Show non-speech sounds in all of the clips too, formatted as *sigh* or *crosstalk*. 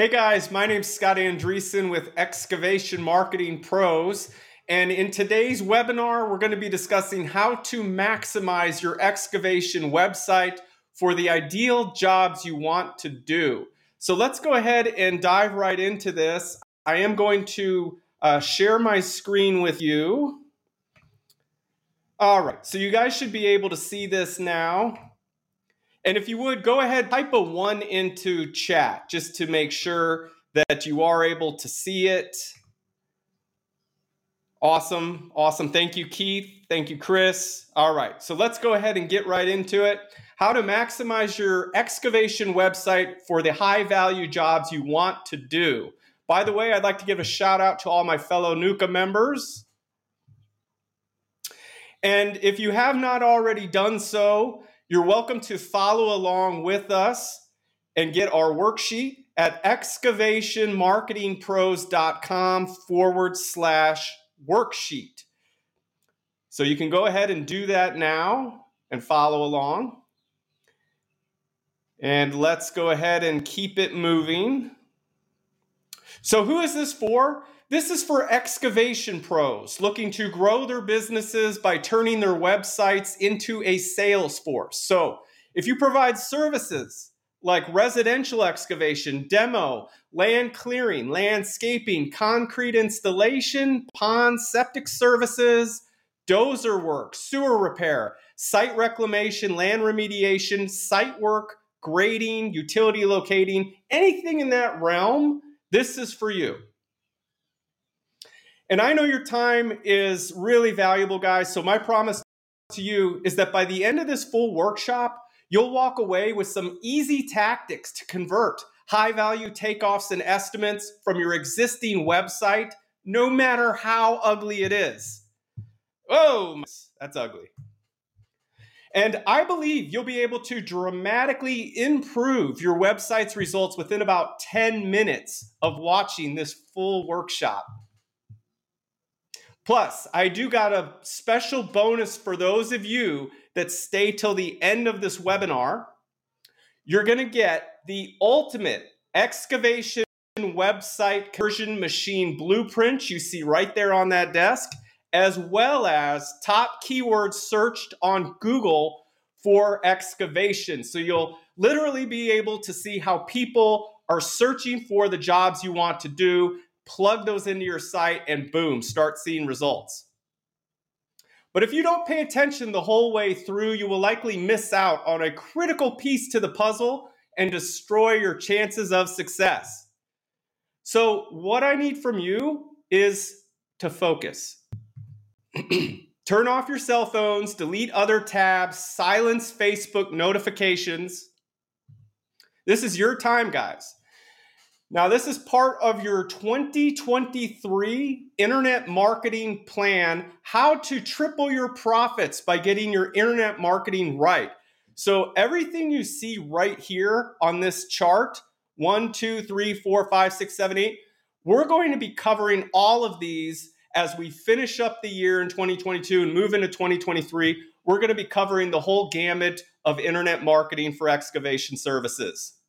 Hey guys, my name's Scott Andreessen with Excavation Marketing Pros. And in today's webinar, we're going to be discussing how to maximize your excavation website for the ideal jobs you want to do. So let's go ahead and dive right into this. I am going to uh, share my screen with you. All right, so you guys should be able to see this now. And if you would, go ahead, type a one into chat just to make sure that you are able to see it. Awesome. Awesome. Thank you, Keith. Thank you, Chris. All right. So let's go ahead and get right into it. How to maximize your excavation website for the high value jobs you want to do. By the way, I'd like to give a shout out to all my fellow NUCA members. And if you have not already done so, you're welcome to follow along with us and get our worksheet at excavationmarketingpros.com forward slash worksheet. So you can go ahead and do that now and follow along. And let's go ahead and keep it moving. So, who is this for? This is for excavation pros looking to grow their businesses by turning their websites into a sales force. So, if you provide services like residential excavation, demo, land clearing, landscaping, concrete installation, pond septic services, dozer work, sewer repair, site reclamation, land remediation, site work, grading, utility locating, anything in that realm, this is for you. And I know your time is really valuable, guys. So, my promise to you is that by the end of this full workshop, you'll walk away with some easy tactics to convert high value takeoffs and estimates from your existing website, no matter how ugly it is. Oh, that's ugly. And I believe you'll be able to dramatically improve your website's results within about 10 minutes of watching this full workshop. Plus, I do got a special bonus for those of you that stay till the end of this webinar. You're going to get the ultimate excavation website conversion machine blueprint you see right there on that desk, as well as top keywords searched on Google for excavation. So you'll literally be able to see how people are searching for the jobs you want to do plug those into your site, and boom, start seeing results. But if you don't pay attention the whole way through, you will likely miss out on a critical piece to the puzzle and destroy your chances of success. So, what I need from you is to focus. *clears throat* Turn off your cell phones, delete other tabs, silence Facebook notifications. This is your time, guys. Now, this is part of your 2023 internet marketing plan how to triple your profits by getting your internet marketing right. So, everything you see right here on this chart one, two, three, four, five, six, seven, eight we're going to be covering all of these as we finish up the year in 2022 and move into 2023. We're going to be covering the whole gamut of internet marketing for excavation services.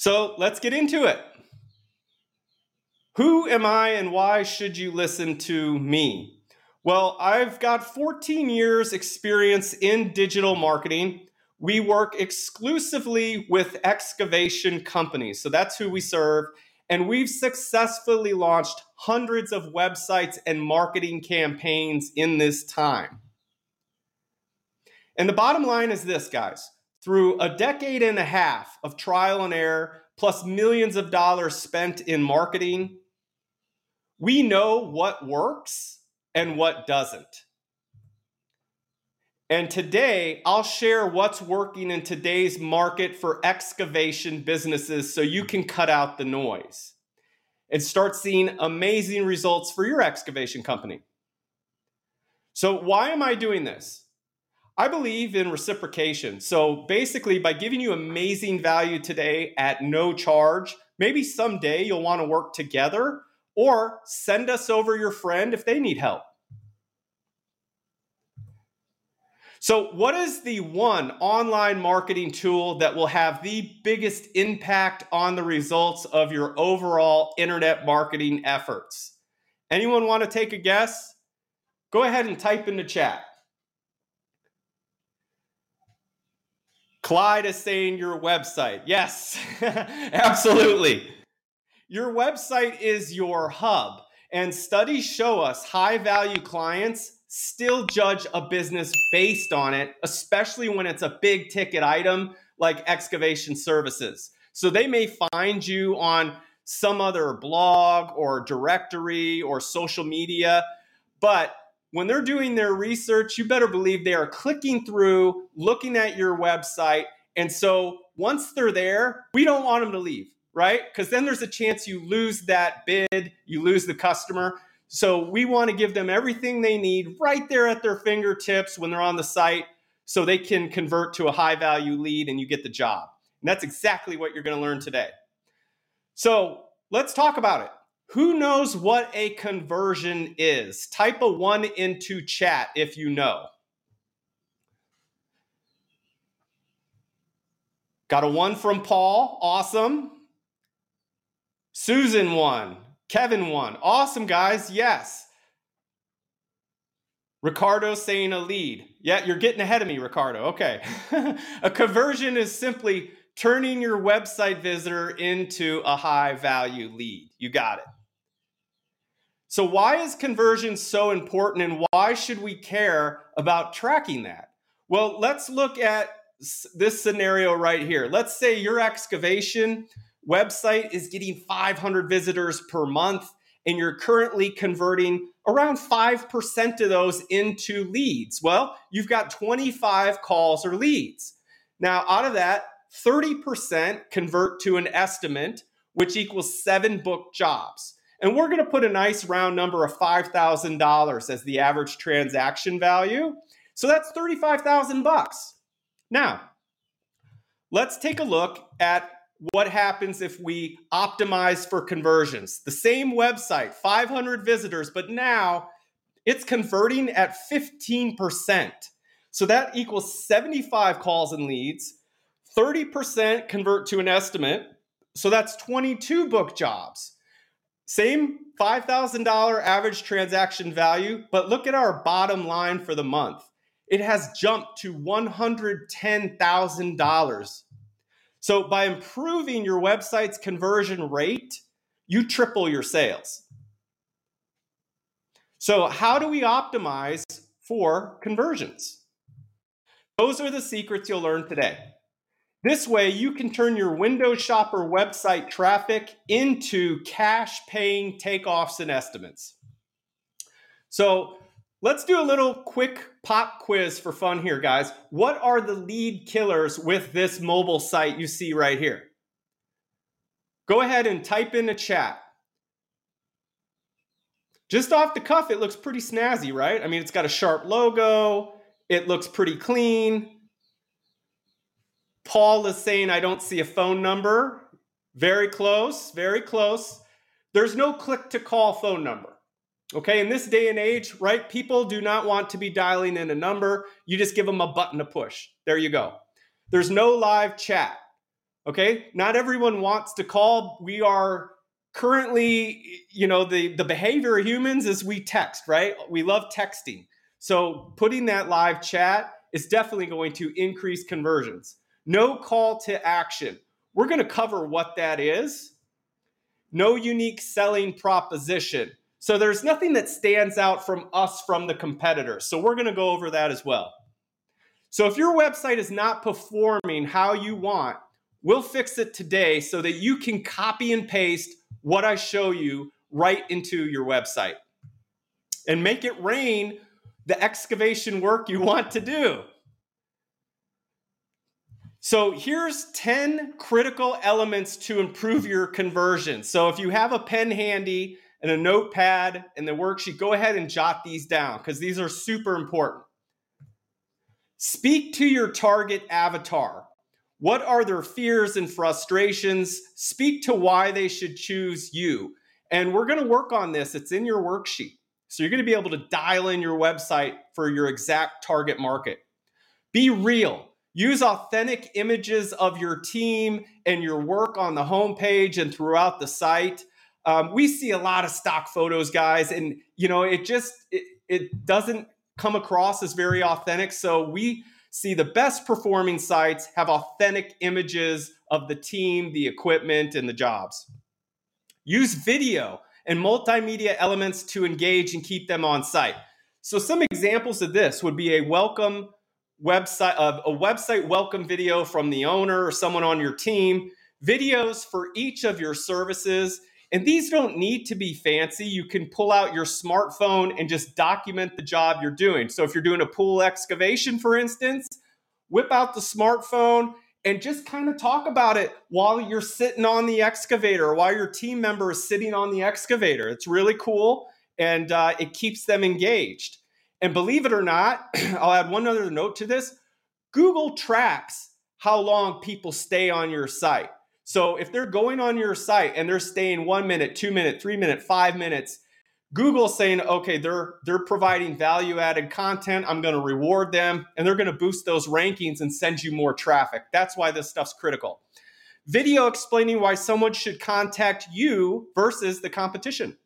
So let's get into it. Who am I and why should you listen to me? Well, I've got 14 years experience in digital marketing. We work exclusively with excavation companies. So that's who we serve. And we've successfully launched hundreds of websites and marketing campaigns in this time. And the bottom line is this, guys through a decade and a half of trial and error, plus millions of dollars spent in marketing, we know what works and what doesn't. And today, I'll share what's working in today's market for excavation businesses so you can cut out the noise and start seeing amazing results for your excavation company. So, why am I doing this? I believe in reciprocation. So basically, by giving you amazing value today at no charge, maybe someday you'll want to work together or send us over your friend if they need help. So, what is the one online marketing tool that will have the biggest impact on the results of your overall internet marketing efforts? Anyone want to take a guess? Go ahead and type in the chat. Clyde is saying your website. Yes, *laughs* absolutely. Your website is your hub, and studies show us high value clients still judge a business based on it, especially when it's a big ticket item like excavation services. So they may find you on some other blog or directory or social media, but when they're doing their research, you better believe they are clicking through, looking at your website. And so once they're there, we don't want them to leave, right? Because then there's a chance you lose that bid, you lose the customer. So we want to give them everything they need right there at their fingertips when they're on the site so they can convert to a high value lead and you get the job. And that's exactly what you're going to learn today. So let's talk about it. Who knows what a conversion is? Type a one into chat if you know. Got a one from Paul. Awesome. Susan one. Kevin one. Awesome, guys. Yes. Ricardo saying a lead. Yeah, you're getting ahead of me, Ricardo. Okay. *laughs* a conversion is simply turning your website visitor into a high value lead. You got it. So, why is conversion so important and why should we care about tracking that? Well, let's look at this scenario right here. Let's say your excavation website is getting 500 visitors per month, and you're currently converting around 5% of those into leads. Well, you've got 25 calls or leads. Now, out of that, 30% convert to an estimate, which equals seven book jobs. And we're going to put a nice round number of $5,000 as the average transaction value. So that's 35,000 bucks. Now, let's take a look at what happens if we optimize for conversions. The same website, 500 visitors, but now it's converting at 15%. So that equals 75 calls and leads. 30% convert to an estimate. So that's 22 book jobs. Same $5,000 average transaction value, but look at our bottom line for the month. It has jumped to $110,000 so by improving your website's conversion rate, you triple your sales. So, how do we optimize for conversions? Those are the secrets you'll learn today. This way, you can turn your Windows Shopper website traffic into cash paying takeoffs and estimates. So, Let's do a little quick pop quiz for fun here, guys. What are the lead killers with this mobile site you see right here? Go ahead and type in the chat. Just off the cuff, it looks pretty snazzy, right? I mean, it's got a sharp logo. It looks pretty clean. Paul is saying, I don't see a phone number. Very close, very close. There's no click to call phone number. Okay, in this day and age, right, people do not want to be dialing in a number. You just give them a button to push. There you go. There's no live chat. Okay, not everyone wants to call. We are currently, you know, the, the behavior of humans is we text, right? We love texting. So putting that live chat is definitely going to increase conversions. No call to action. We're going to cover what that is. No unique selling proposition so there's nothing that stands out from us from the competitors. So we're going to go over that as well. So if your website is not performing how you want, we'll fix it today so that you can copy and paste what I show you right into your website and make it rain the excavation work you want to do. So here's 10 critical elements to improve your conversion. So if you have a pen handy, and a notepad and the worksheet, go ahead and jot these down because these are super important. Speak to your target avatar. What are their fears and frustrations? Speak to why they should choose you. And we're going to work on this. It's in your worksheet. So you're going to be able to dial in your website for your exact target market. Be real. Use authentic images of your team and your work on the homepage and throughout the site. Um, we see a lot of stock photos, guys, and you know it just it, it doesn't come across as very authentic. So we see the best performing sites have authentic images of the team, the equipment, and the jobs. Use video and multimedia elements to engage and keep them on site. So some examples of this would be a welcome website of a website welcome video from the owner or someone on your team, videos for each of your services. And these don't need to be fancy. You can pull out your smartphone and just document the job you're doing. So if you're doing a pool excavation, for instance, whip out the smartphone and just kind of talk about it while you're sitting on the excavator while your team member is sitting on the excavator. It's really cool and uh, it keeps them engaged. And believe it or not, *clears throat* I'll add one other note to this Google tracks how long people stay on your site. So if they're going on your site and they're staying one minute, two minute, three minute, five minutes, Google's saying, okay, they're they're providing value added content. I'm going to reward them, and they're going to boost those rankings and send you more traffic. That's why this stuff's critical. Video explaining why someone should contact you versus the competition.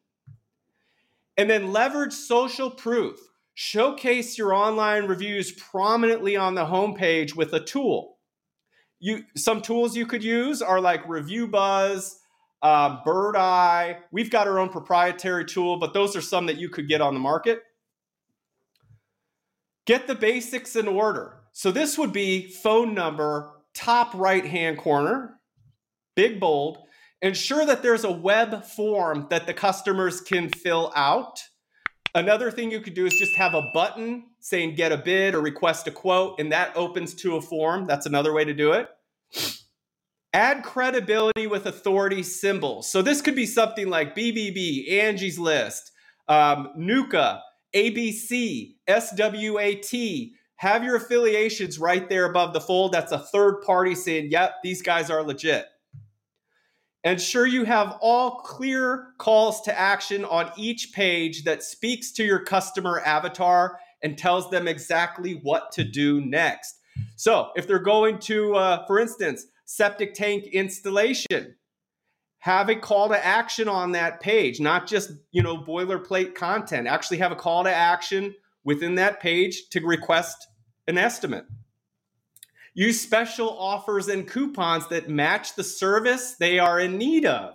And then leverage social proof. Showcase your online reviews prominently on the homepage with a tool. You some tools you could use are like Review Buzz, uh, Birdeye. We've got our own proprietary tool, but those are some that you could get on the market. Get the basics in order. So this would be phone number, top right hand corner, big bold. Ensure that there's a web form that the customers can fill out. Another thing you could do is just have a button saying get a bid or request a quote, and that opens to a form. That's another way to do it. Add credibility with authority symbols. So this could be something like BBB, Angie's List, um, NUCA, ABC, SWAT. Have your affiliations right there above the fold. That's a third party saying, yep, these guys are legit. Ensure you have all clear calls to action on each page that speaks to your customer avatar and tells them exactly what to do next. So, if they're going to, uh, for instance, septic tank installation. Have a call to action on that page, not just, you know, boilerplate content. Actually have a call to action within that page to request an estimate. Use special offers and coupons that match the service they are in need of.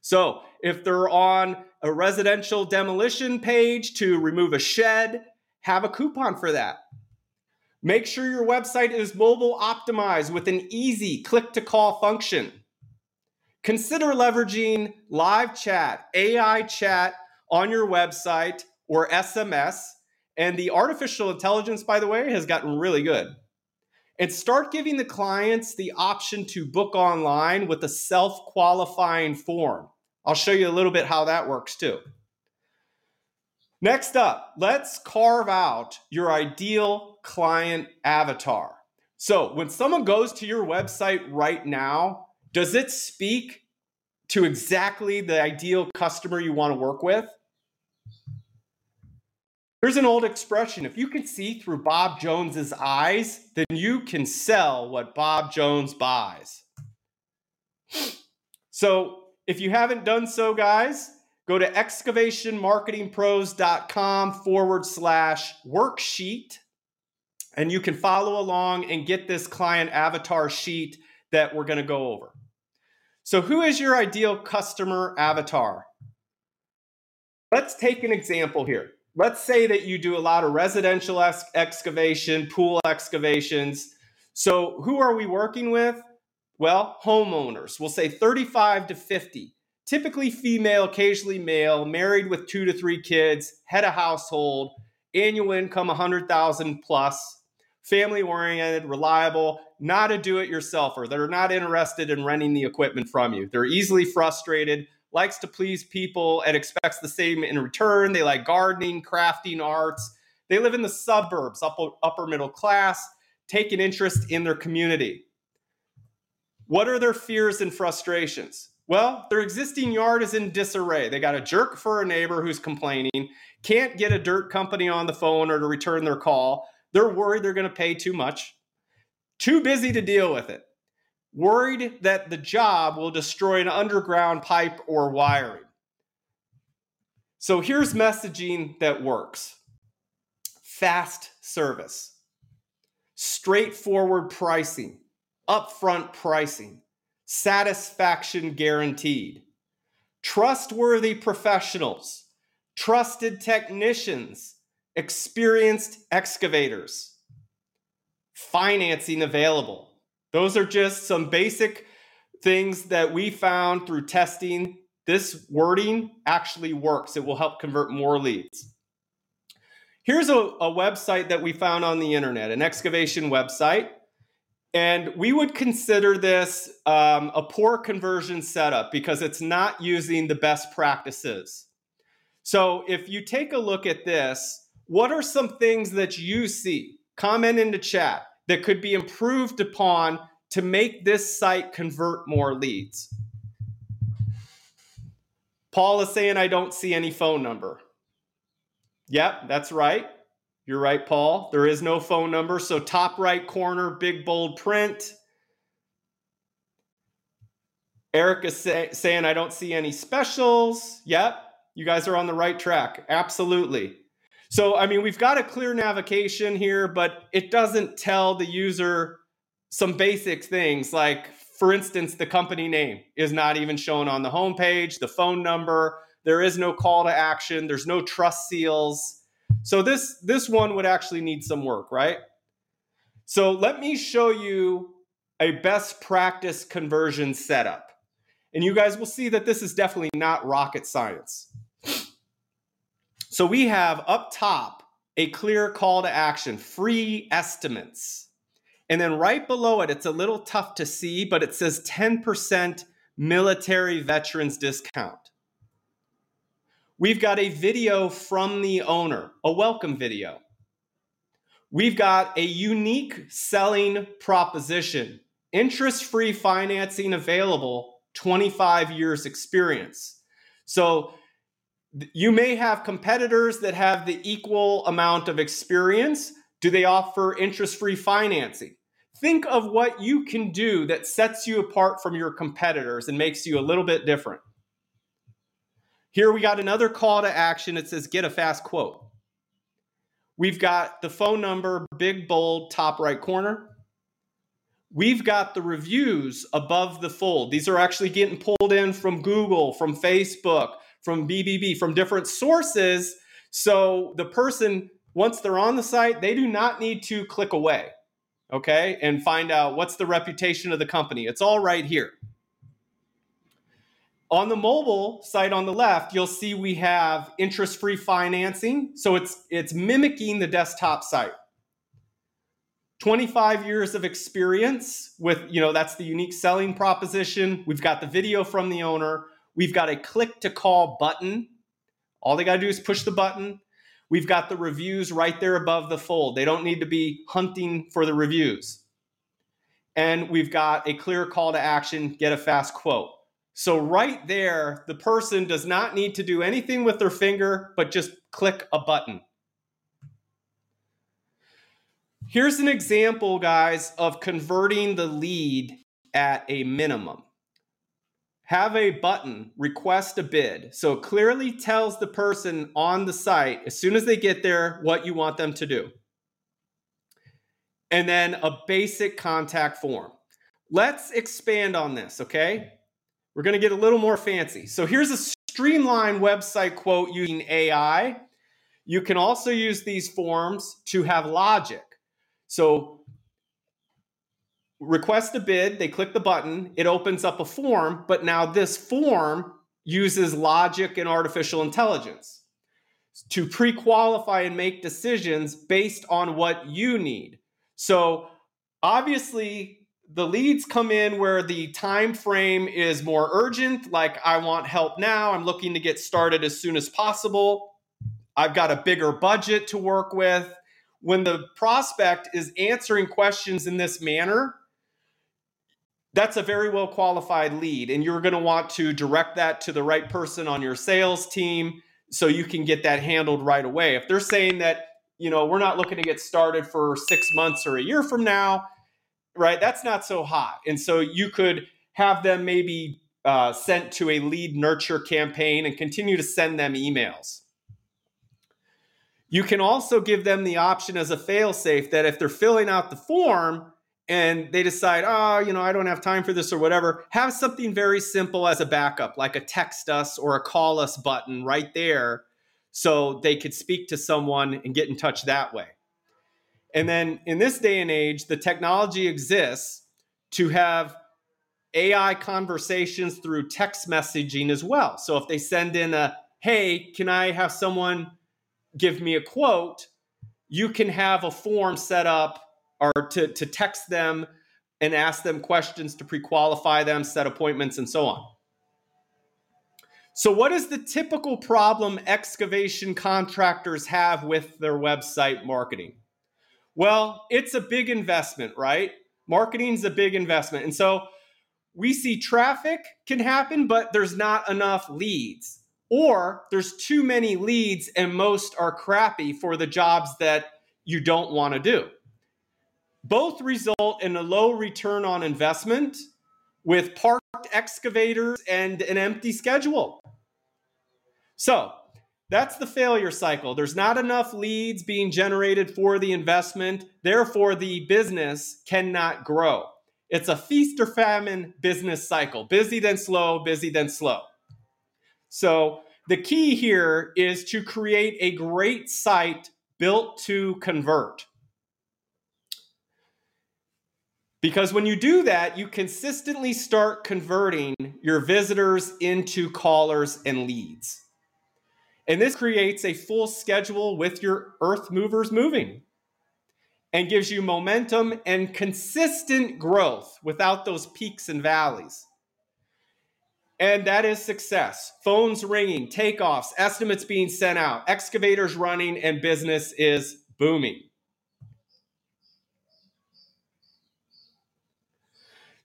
So, if they're on a residential demolition page to remove a shed, have a coupon for that. Make sure your website is mobile optimized with an easy click to call function. Consider leveraging live chat, AI chat on your website or SMS. And the artificial intelligence, by the way, has gotten really good. And start giving the clients the option to book online with a self qualifying form. I'll show you a little bit how that works too. Next up, let's carve out your ideal client avatar. So, when someone goes to your website right now, does it speak to exactly the ideal customer you want to work with? There's an old expression if you can see through Bob Jones's eyes, then you can sell what Bob Jones buys. So, if you haven't done so, guys, Go to excavationmarketingpros.com forward slash worksheet, and you can follow along and get this client avatar sheet that we're going to go over. So, who is your ideal customer avatar? Let's take an example here. Let's say that you do a lot of residential ex- excavation, pool excavations. So, who are we working with? Well, homeowners. We'll say 35 to 50 typically female, occasionally male, married with two to three kids, head a household, annual income 100,000 plus, family oriented, reliable, not a do it yourselfer. They're not interested in renting the equipment from you. They're easily frustrated, likes to please people and expects the same in return. They like gardening, crafting, arts. They live in the suburbs, upper, upper middle class, take an interest in their community. What are their fears and frustrations? Well, their existing yard is in disarray. They got a jerk for a neighbor who's complaining, can't get a dirt company on the phone or to return their call. They're worried they're going to pay too much, too busy to deal with it, worried that the job will destroy an underground pipe or wiring. So here's messaging that works. Fast service, straightforward pricing, upfront pricing, satisfaction guaranteed, trustworthy professionals, trusted technicians, experienced excavators, financing available. Those are just some basic things that we found through testing. This wording actually works. It will help convert more leads. Here's a, a website that we found on the internet, an excavation website. And we would consider this um, a poor conversion setup because it's not using the best practices. So if you take a look at this, what are some things that you see? Comment in the chat that could be improved upon to make this site convert more leads. Paul is saying, I don't see any phone number. Yep, that's right. You're right, Paul. There is no phone number. So, top right corner, big bold print. Eric is say, saying, I don't see any specials. Yep, you guys are on the right track. Absolutely. So, I mean, we've got a clear navigation here, but it doesn't tell the user some basic things like, for instance, the company name is not even shown on the homepage, the phone number, there is no call to action, there's no trust seals. So this this one would actually need some work, right? So let me show you a best practice conversion setup. And you guys will see that this is definitely not rocket science. So we have up top a clear call to action, free estimates. And then right below it, it's a little tough to see, but it says 10% military veterans discount. We've got a video from the owner, a welcome video. We've got a unique selling proposition, interest free financing available, 25 years experience. So you may have competitors that have the equal amount of experience. Do they offer interest free financing? Think of what you can do that sets you apart from your competitors and makes you a little bit different. Here we got another call to action. It says get a fast quote. We've got the phone number, big, bold, top right corner. We've got the reviews above the fold. These are actually getting pulled in from Google, from Facebook, from BBB, from different sources. So the person, once they're on the site, they do not need to click away, okay, and find out what's the reputation of the company. It's all right here. On the mobile site on the left, you'll see we have interest-free financing. So it's it's mimicking the desktop site. 25 years of experience with, you know, that's the unique selling proposition. We've got the video from the owner. We've got a click to call button. All they got to do is push the button. We've got the reviews right there above the fold. They don't need to be hunting for the reviews. And we've got a clear call to action get a fast quote. So, right there, the person does not need to do anything with their finger, but just click a button. Here's an example, guys, of converting the lead at a minimum. Have a button, request a bid. So it clearly tells the person on the site, as soon as they get there, what you want them to do. And then a basic contact form. Let's expand on this, okay? We're going to get a little more fancy. So here's a streamlined website quote using AI. You can also use these forms to have logic. So request a bid, they click the button, it opens up a form, but now this form uses logic and artificial intelligence to pre qualify and make decisions based on what you need. So obviously, the leads come in where the time frame is more urgent like i want help now i'm looking to get started as soon as possible i've got a bigger budget to work with when the prospect is answering questions in this manner that's a very well qualified lead and you're going to want to direct that to the right person on your sales team so you can get that handled right away if they're saying that you know, we're not looking to get started for six months or a year from now, right? That's not so hot. And so you could have them maybe uh, sent to a lead nurture campaign and continue to send them emails. You can also give them the option as a failsafe that if they're filling out the form and they decide, oh, you know, I don't have time for this or whatever, have something very simple as a backup, like a text us or a call us button right there so they could speak to someone and get in touch that way. And then in this day and age, the technology exists to have AI conversations through text messaging as well. So if they send in a, hey, can I have someone give me a quote, you can have a form set up or to, to text them and ask them questions to pre qualify them, set appointments, and so on. So, what is the typical problem excavation contractors have with their website marketing? Well, it's a big investment, right? Marketing is a big investment. And so we see traffic can happen, but there's not enough leads or there's too many leads and most are crappy for the jobs that you don't want to do. Both result in a low return on investment with parked excavators and an empty schedule. So, that's the failure cycle. There's not enough leads being generated for the investment, therefore, the business cannot grow. It's a feast or famine business cycle busy, then slow, busy, then slow. So the key here is to create a great site built to convert. Because when you do that, you consistently start converting your visitors into callers and leads. And this creates a full schedule with your earth movers moving and gives you momentum and consistent growth without those peaks and valleys. And that is success. Phones ringing, takeoffs, estimates being sent out, excavators running, and business is booming.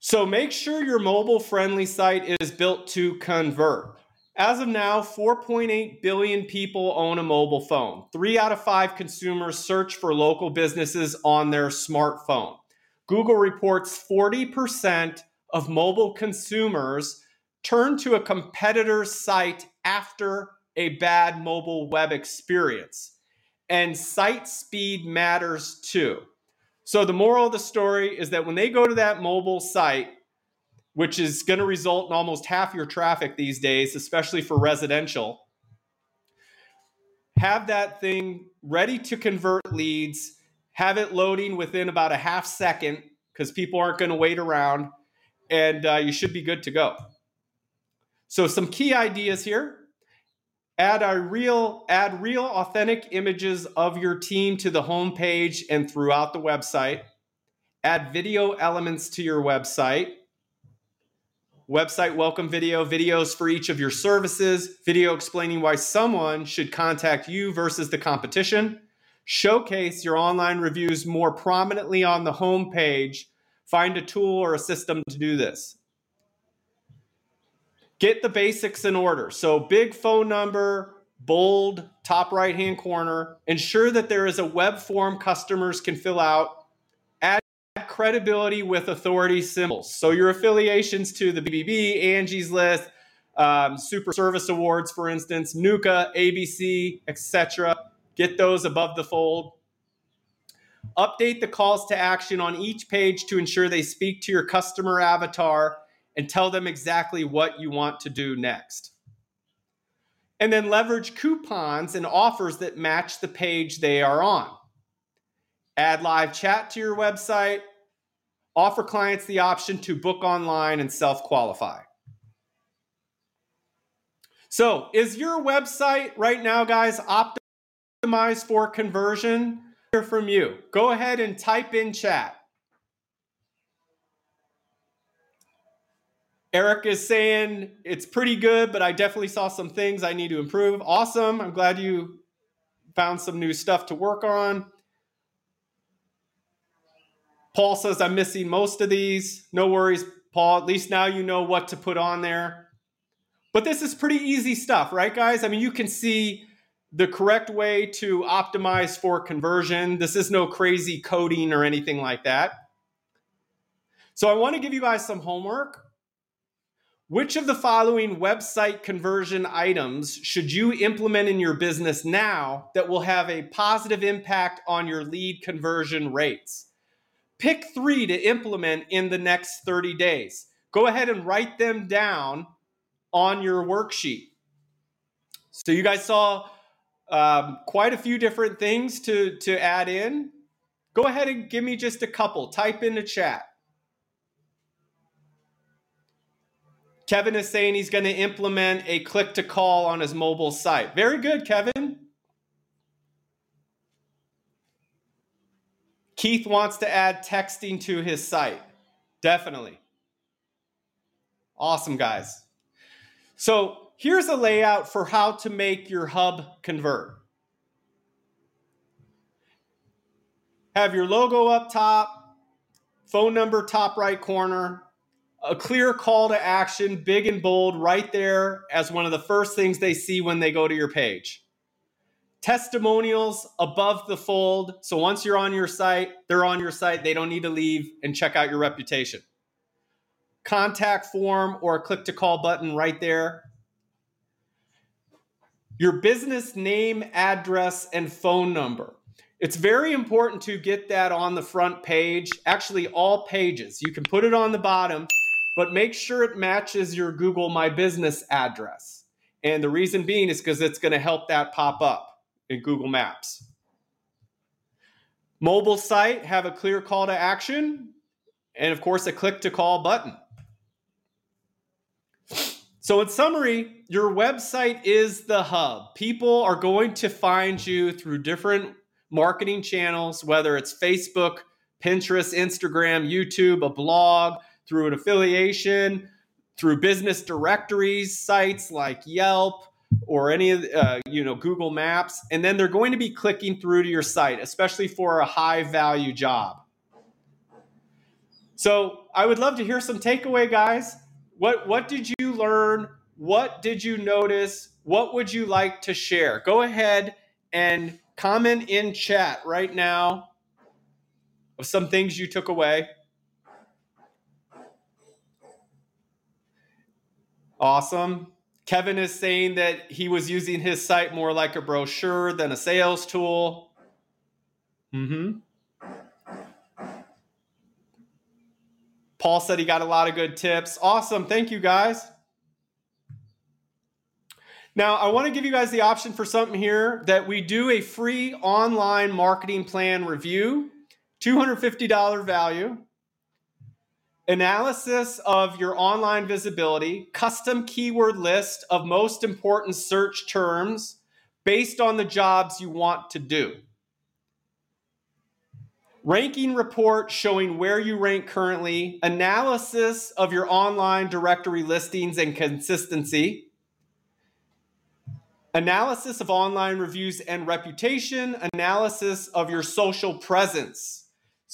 So make sure your mobile friendly site is built to convert. As of now, 4.8 billion people own a mobile phone. Three out of five consumers search for local businesses on their smartphone. Google reports 40% of mobile consumers turn to a competitor's site after a bad mobile web experience. And site speed matters too. So, the moral of the story is that when they go to that mobile site, which is going to result in almost half your traffic these days, especially for residential, have that thing ready to convert leads, have it loading within about a half second because people aren't going to wait around, and uh, you should be good to go. So some key ideas here. Add a real add real authentic images of your team to the homepage and throughout the website. Add video elements to your website. Website welcome video, videos for each of your services, video explaining why someone should contact you versus the competition. Showcase your online reviews more prominently on the homepage. Find a tool or a system to do this get the basics in order. So, big phone number, bold, top right hand corner. Ensure that there is a web form customers can fill out. Add credibility with authority symbols. So, your affiliations to the BBB, Angie's List, um, Super Service Awards, for instance, NUCA, ABC, etc. Get those above the fold. Update the calls to action on each page to ensure they speak to your customer avatar and tell them exactly what you want to do next. And then leverage coupons and offers that match the page they are on. Add live chat to your website. Offer clients the option to book online and self qualify. So, is your website right now, guys, optimized for conversion? Hear from you. Go ahead and type in chat. Eric is saying it's pretty good, but I definitely saw some things I need to improve. Awesome. I'm glad you found some new stuff to work on. Paul says I'm missing most of these. No worries, Paul. At least now you know what to put on there. But this is pretty easy stuff, right, guys? I mean, you can see the correct way to optimize for conversion. This is no crazy coding or anything like that. So I want to give you guys some homework. Which of the following website conversion items should you implement in your business now that will have a positive impact on your lead conversion rates? Pick three to implement in the next 30 days. Go ahead and write them down on your worksheet. So you guys saw um, quite a few different things to, to add in. Go ahead and give me just a couple. Type in the chat. Kevin is saying he's going to implement a click to call on his mobile site. Very good, Kevin. Keith wants to add texting to his site. Definitely. Awesome, guys. So here's a layout for how to make your hub convert. Have your logo up top, phone number top right corner, a clear call to action, big and bold, right there as one of the first things they see when they go to your page. Testimonials above the fold. So once you're on your site, they're on your site. They don't need to leave and check out your reputation. Contact form or a click to call button right there. Your business name, address, and phone number. It's very important to get that on the front page, actually, all pages. You can put it on the bottom but make sure it matches your Google My Business address. And the reason being is because it's going to help that pop up in Google Maps. Mobile site, have a clear call to action, and of course, a click to call button. So, in summary, your website is the hub. People are going to find you through different marketing channels, whether it's Facebook, Pinterest, Instagram, YouTube, a blog, through an affiliation, through business directories sites like Yelp or any of uh, you know Google Maps, and then they're going to be clicking through to your site, especially for a high value job. So I would love to hear some takeaway, guys. What what did you learn? What did you notice? What would you like to share? Go ahead and comment in chat right now of some things you took away. Awesome. Kevin is saying that he was using his site more like a brochure than a sales tool. Mm-hmm. Paul said he got a lot of good tips. Awesome. Thank you, guys. Now, I want to give you guys the option for something here that we do a free online marketing plan review, $250 value analysis of your online visibility, custom keyword list of most important search terms based on the jobs you want to do. Ranking report showing where you rank currently, analysis of your online directory listings and consistency, analysis of online reviews and reputation, analysis of your social presence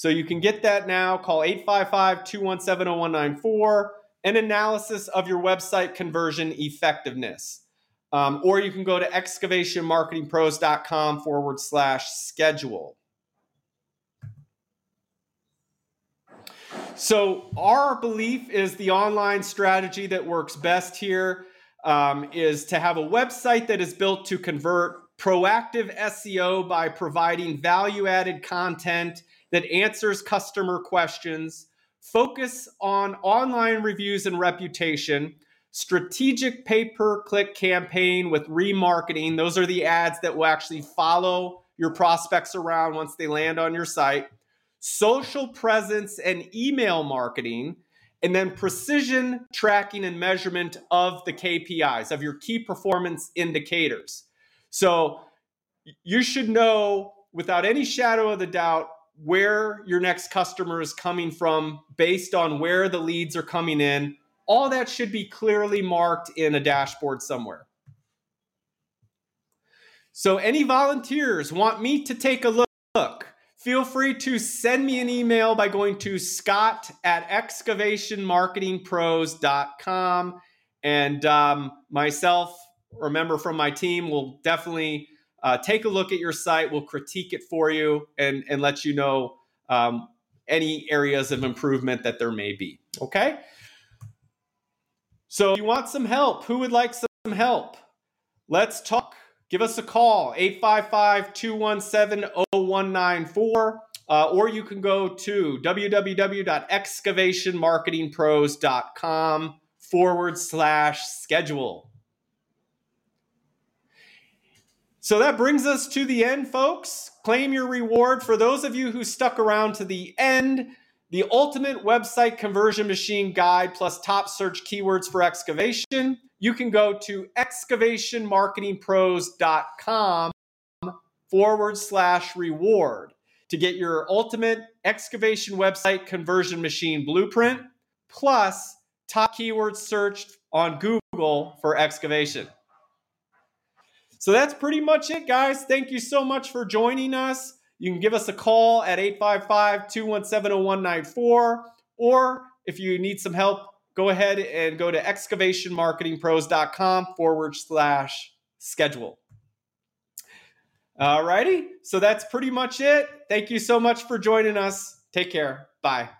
so you can get that now. Call 855 217 0194, an analysis of your website conversion effectiveness. Um, or you can go to excavationmarketingpros.com forward slash schedule. So, our belief is the online strategy that works best here um, is to have a website that is built to convert proactive SEO by providing value added content that answers customer questions, focus on online reviews and reputation, strategic pay per click campaign with remarketing. Those are the ads that will actually follow your prospects around once they land on your site, social presence and email marketing. And then precision tracking and measurement of the KPIs, of your key performance indicators. So you should know without any shadow of the doubt where your next customer is coming from based on where the leads are coming in. All that should be clearly marked in a dashboard somewhere. So, any volunteers want me to take a look? Feel free to send me an email by going to scott at excavationmarketingpros.com. And um, myself, or a member from my team, will definitely uh, take a look at your site. We'll critique it for you and, and let you know um, any areas of improvement that there may be. Okay? So, if you want some help, who would like some help? Let's talk. Give us a call, 855 217 0194. Uh, or you can go to www.excavationmarketingpros.com forward slash schedule. So that brings us to the end, folks. Claim your reward. For those of you who stuck around to the end, the ultimate website conversion machine guide plus top search keywords for excavation. You can go to excavationmarketingpros.com forward slash reward to get your ultimate excavation website conversion machine blueprint plus top keywords searched on Google for excavation. So that's pretty much it, guys. Thank you so much for joining us. You can give us a call at 855 217 0194. Or if you need some help, go ahead and go to excavationmarketingpros.com forward slash schedule. All righty. So that's pretty much it. Thank you so much for joining us. Take care. Bye.